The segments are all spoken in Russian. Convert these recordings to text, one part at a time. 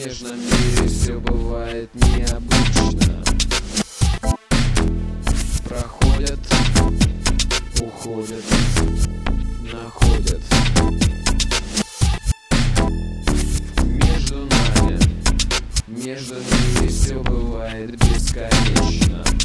книжном мире все бывает необычно. Проходят, уходят, находят. Между нами, между ними все бывает бесконечно.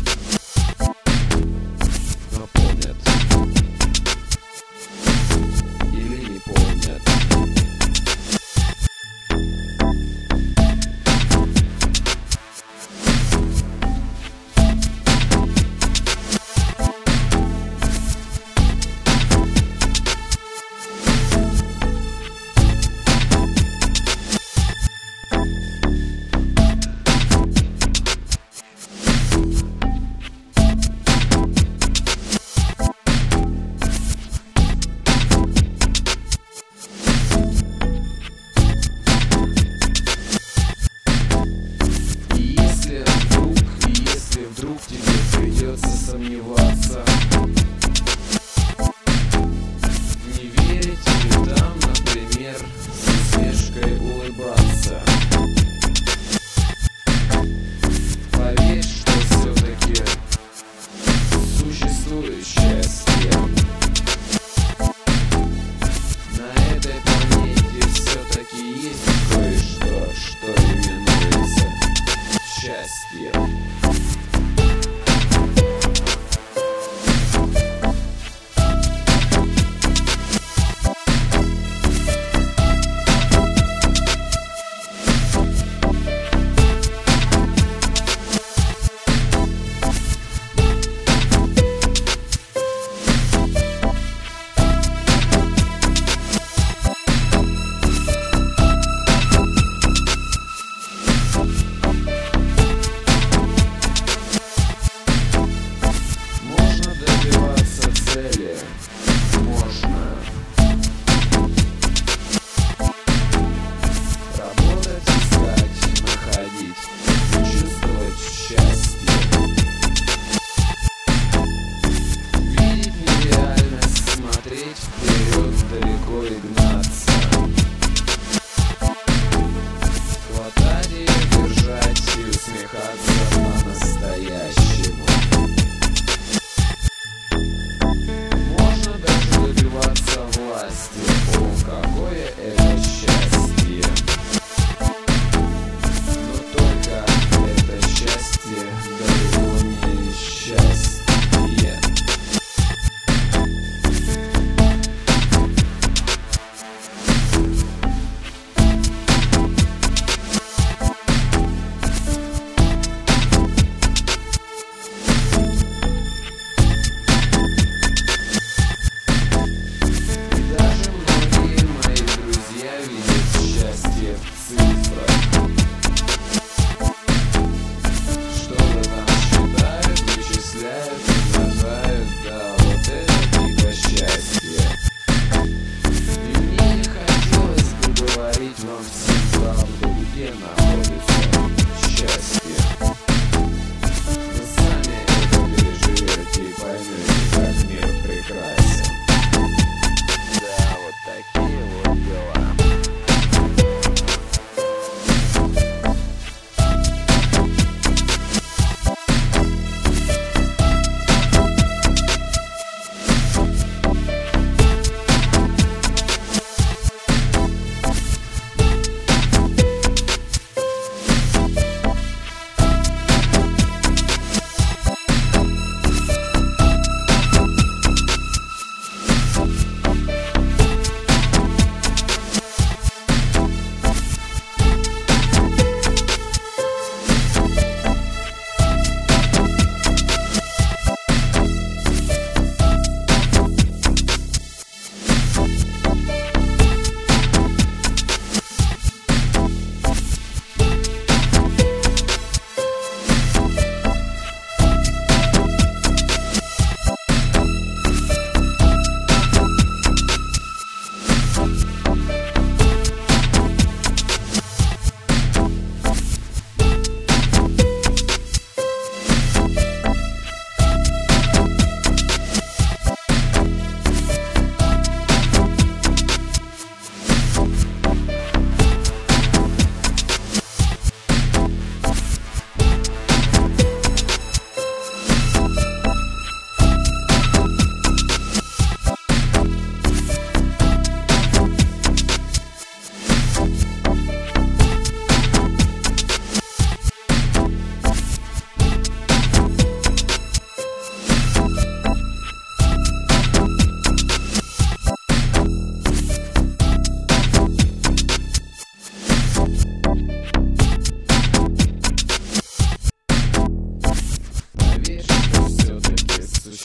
Siema.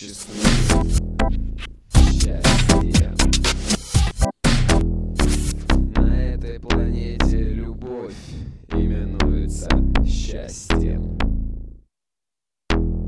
Счастливее